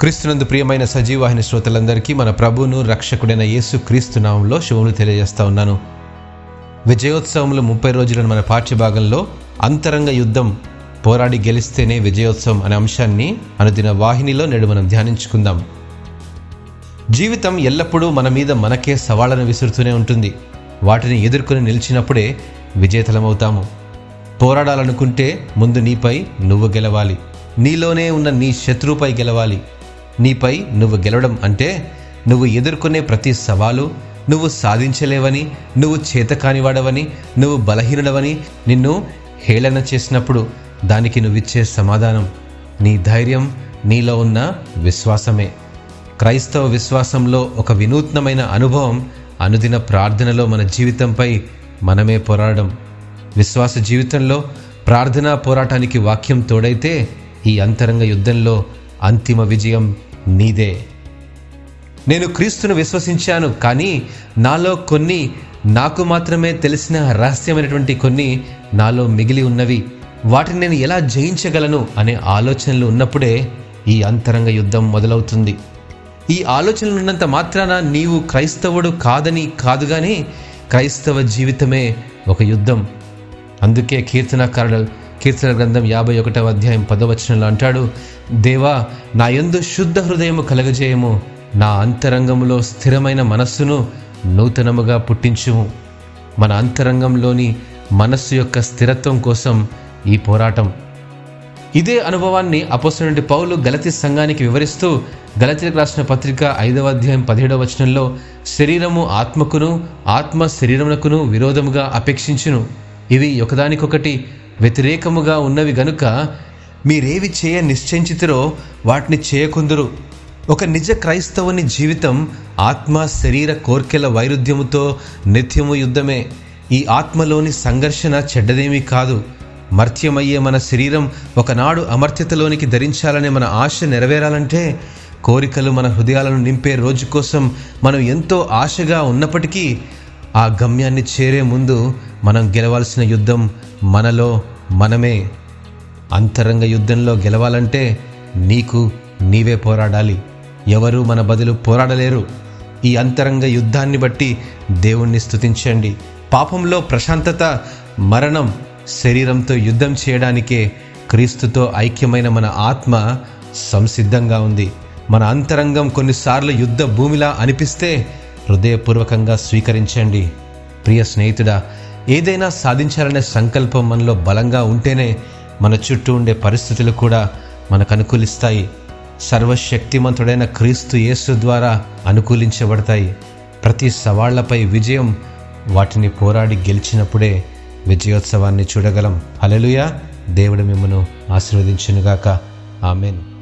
క్రీస్తునందు ప్రియమైన సజీవాహిని శ్రోతలందరికీ మన ప్రభువును రక్షకుడైన యేసు క్రీస్తు నామంలో శుభములు తెలియజేస్తా ఉన్నాను. విజయోత్సవంలో ముప్పై రోజులను మన పాఠ్యభాగంలో అంతరంగ యుద్ధం పోరాడి గెలిస్తేనే విజయోత్సవం అనే అంశాన్ని అనుదిన వాహినిలో నేడు మనం ధ్యానించుకుందాం. జీవితం ఎల్లప్పుడూ మన మీద మనకే సవాళ్ళను విసురుతూనే ఉంటుంది. వాటిని ఎదుర్కొని నిలిచినప్పుడే విజేతలమవుతాము. పోరాడాలనుకుంటే ముందు నీపై నువ్వు గెలవాలి. నీలోనే ఉన్న నీ శత్రువుపై గెలవాలి. నీపై నువ్వు గెలవడం అంటే నువ్వు ఎదుర్కొనే ప్రతి సవాలు నువ్వు సాధించలేవని నువ్వు చేతకానివాడవని నువ్వు బలహీనుడవని నిన్ను హేళన చేసినప్పుడు దానికి నువ్విచ్చే సమాధానం నీ ధైర్యం నీలో ఉన్న విశ్వాసమే. క్రైస్తవ విశ్వాసంలో ఒక వినూత్నమైన అనుభవం అనుదిన ప్రార్థనలో మన జీవితంపై మనమే పోరాడడం. విశ్వాస జీవితంలో ప్రార్థనా పోరాటానికి వాక్యం తోడైతే ఈ అంతరంగ యుద్ధంలో అంతిమ విజయం నీదే. నేను క్రీస్తును విశ్వసించాను కానీ నాలో కొన్ని నాకు మాత్రమే తెలిసిన రహస్యమైనటువంటి కొన్ని నాలో మిగిలి ఉన్నవి. వాటిని నేను ఎలా జయించగలను అనే ఆలోచనలు ఉన్నప్పుడే ఈ అంతరంగ యుద్ధం మొదలవుతుంది. ఈ ఆలోచనలు ఉన్నంత మాత్రాన నీవు క్రైస్తవుడు కాదని కాదు కానీ క్రైస్తవ జీవితమే ఒక యుద్ధం. అందుకే కీర్తనకారుడు కీర్తన గ్రంథం యాభై ఒకటవ అధ్యాయం పదవచనంలో అంటాడు దేవా నా యందు శుద్ధ హృదయము కలగజేయము. నా అంతరంగంలో స్థిరమైన మనస్సును నూతనముగా పుట్టించుము. మన అంతరంగంలోని మనస్సు యొక్క స్థిరత్వం కోసం ఈ పోరాటం. ఇదే అనుభవాన్ని అపోసనుడి పౌలు గలతి సంఘానికి వివరిస్తూ గలతీలకు రాసిన పత్రిక ఐదవ అధ్యాయం పదిహేడవ వచనంలో శరీరము ఆత్మకును ఆత్మ శరీరమునకును విరోధముగా అపేక్షించును. ఇవి ఒకదానికొకటి వ్యతిరేకముగా ఉన్నవి గనుక మీరేవి చేయ నిశ్చయించితిరో వాటిని చేయకుందురు. ఒక నిజ క్రైస్తవుని జీవితం ఆత్మ శరీర కోర్కెల వైరుధ్యముతో నిత్యము యుద్ధమే. ఈ ఆత్మలోని సంఘర్షణ చెడ్డదేమీ కాదు. మర్త్యమయ్యే మన శరీరం ఒకనాడు అమర్త్యతలోనికి ధరించాలనే మన ఆశ నెరవేరాలంటే కోరికలు మన హృదయాలను నింపే రోజు కోసం మనం ఎంతో ఆశగా ఉన్నప్పటికీ ఆ గమ్యాన్ని చేరే ముందు మనం గెలవాల్సిన యుద్ధం మనలో మనమే. అంతరంగ యుద్ధంలో గెలవాలంటే నీకు నీవే పోరాడాలి. ఎవరు మన బదులు పోరాడలేరు. ఈ అంతరంగ యుద్ధాన్ని బట్టి దేవుణ్ణి స్థుతించండి పాపంలో ప్రశాంతత మరణం శరీరంతో యుద్ధం చేయడానికే క్రీస్తుతో ఐక్యమైన మన ఆత్మ సంసిద్ధంగా ఉంది. మన అంతరంగం కొన్నిసార్లు యుద్ధ భూమిలా అనిపిస్తే హృదయపూర్వకంగా స్వీకరించండి. ప్రియ స్నేహితుడా ఏదైనా సాధించాలనే సంకల్పం మనలో బలంగా ఉంటేనే మన చుట్టూ ఉండే పరిస్థితులు కూడా మనకు అనుకూలిస్తాయి. సర్వశక్తిమంతుడైన క్రీస్తు యేసు ద్వారా అనుకూలించబడతాయి. ప్రతి సవాళ్ళపై విజయం వాటిని పోరాడి గెలిచినప్పుడే విజయోత్సవాన్ని చూడగలం. హలెలుయా దేవుడు మిమ్మను ఆశీర్వదించునుగాక. ఆమెను.